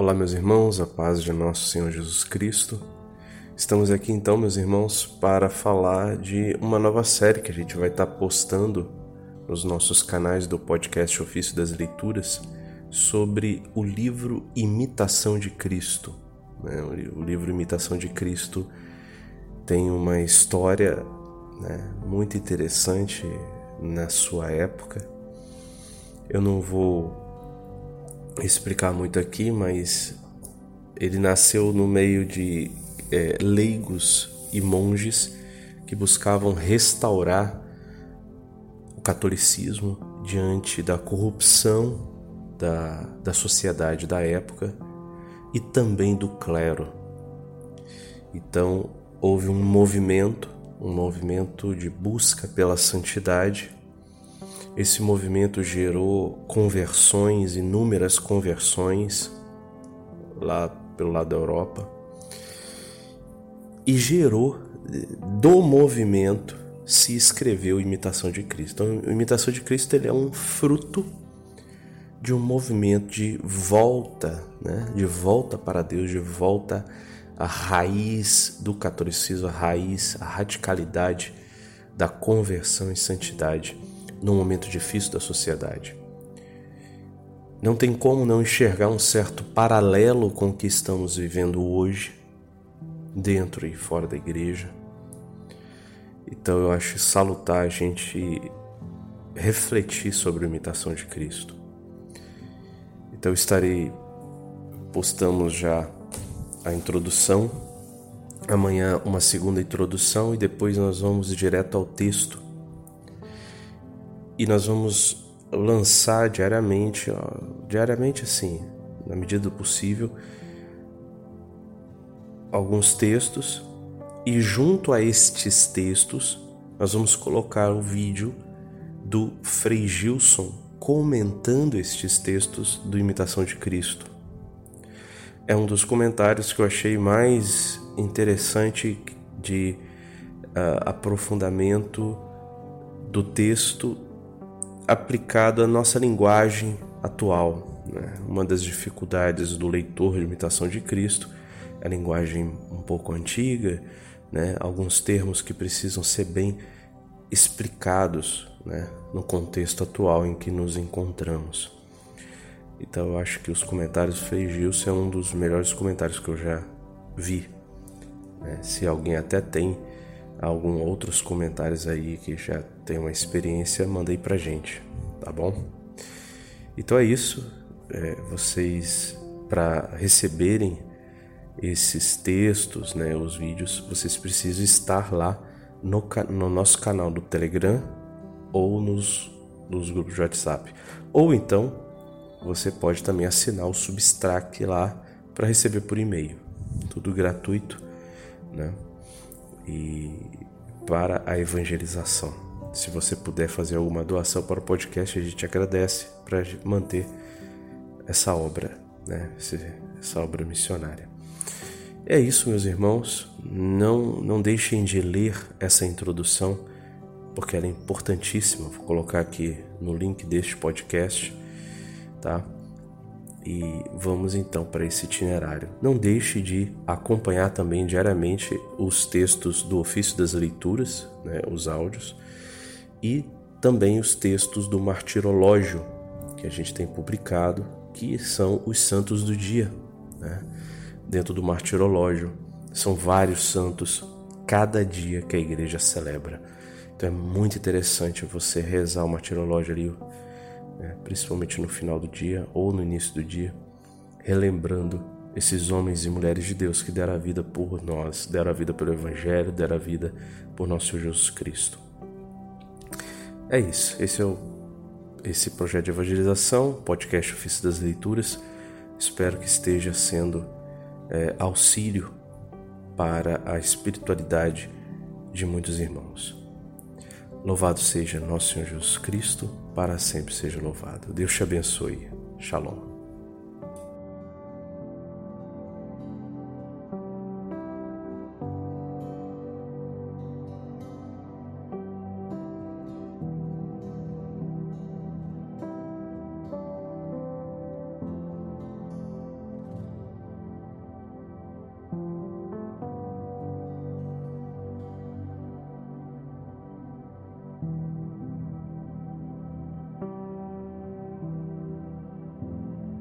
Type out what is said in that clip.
Olá, meus irmãos, a paz de nosso Senhor Jesus Cristo. Estamos aqui então, meus irmãos, para falar de uma nova série que a gente vai estar postando nos nossos canais do podcast Ofício das Leituras sobre o livro Imitação de Cristo. Né? O livro Imitação de Cristo tem uma história né, muito interessante na sua época. Eu não vou explicar muito aqui, mas ele nasceu no meio de é, leigos e monges que buscavam restaurar o catolicismo diante da corrupção da, da sociedade da época e também do clero. Então houve um movimento, um movimento de busca pela santidade esse movimento gerou conversões, inúmeras conversões lá pelo lado da Europa e gerou do movimento se escreveu Imitação de Cristo. Então, Imitação de Cristo ele é um fruto de um movimento de volta, né? de volta para Deus, de volta à raiz do catolicismo, a raiz, a radicalidade da conversão e santidade num momento difícil da sociedade. Não tem como não enxergar um certo paralelo com o que estamos vivendo hoje, dentro e fora da igreja. Então eu acho salutar a gente refletir sobre a imitação de Cristo. Então estarei postamos já a introdução, amanhã uma segunda introdução e depois nós vamos direto ao texto e nós vamos lançar diariamente, ó, diariamente assim, na medida do possível, alguns textos e junto a estes textos nós vamos colocar o vídeo do Frei Gilson comentando estes textos do Imitação de Cristo. É um dos comentários que eu achei mais interessante de uh, aprofundamento do texto aplicado à nossa linguagem atual. Né? Uma das dificuldades do leitor de imitação de Cristo é a linguagem um pouco antiga, né? alguns termos que precisam ser bem explicados né? no contexto atual em que nos encontramos. Então eu acho que os comentários Frei Gilson é um dos melhores comentários que eu já vi. Né? Se alguém até tem algum outros comentários aí que já tem uma experiência, manda aí pra gente, tá bom? Então é isso. É, vocês, para receberem esses textos, né, os vídeos, vocês precisam estar lá no, no nosso canal do Telegram ou nos, nos grupos de WhatsApp. Ou então, você pode também assinar o Substract lá para receber por e-mail. Tudo gratuito, né? E para a evangelização. Se você puder fazer alguma doação para o podcast, a gente agradece para manter essa obra, né? essa obra missionária. É isso, meus irmãos. Não, não deixem de ler essa introdução, porque ela é importantíssima. Vou colocar aqui no link deste podcast, tá? E vamos então para esse itinerário. Não deixe de acompanhar também diariamente os textos do ofício das leituras, né, os áudios, e também os textos do martirológio que a gente tem publicado, que são os santos do dia. Né? Dentro do martirológio são vários santos cada dia que a igreja celebra. Então é muito interessante você rezar o martirológio ali né, principalmente no final do dia ou no início do dia, relembrando esses homens e mulheres de Deus que deram a vida por nós, deram a vida pelo Evangelho, deram a vida por nosso Jesus Cristo. É isso, esse é o, esse projeto de evangelização, podcast Ofício das Leituras. Espero que esteja sendo é, auxílio para a espiritualidade de muitos irmãos. Louvado seja nosso Senhor Jesus Cristo, para sempre seja louvado. Deus te abençoe. Shalom.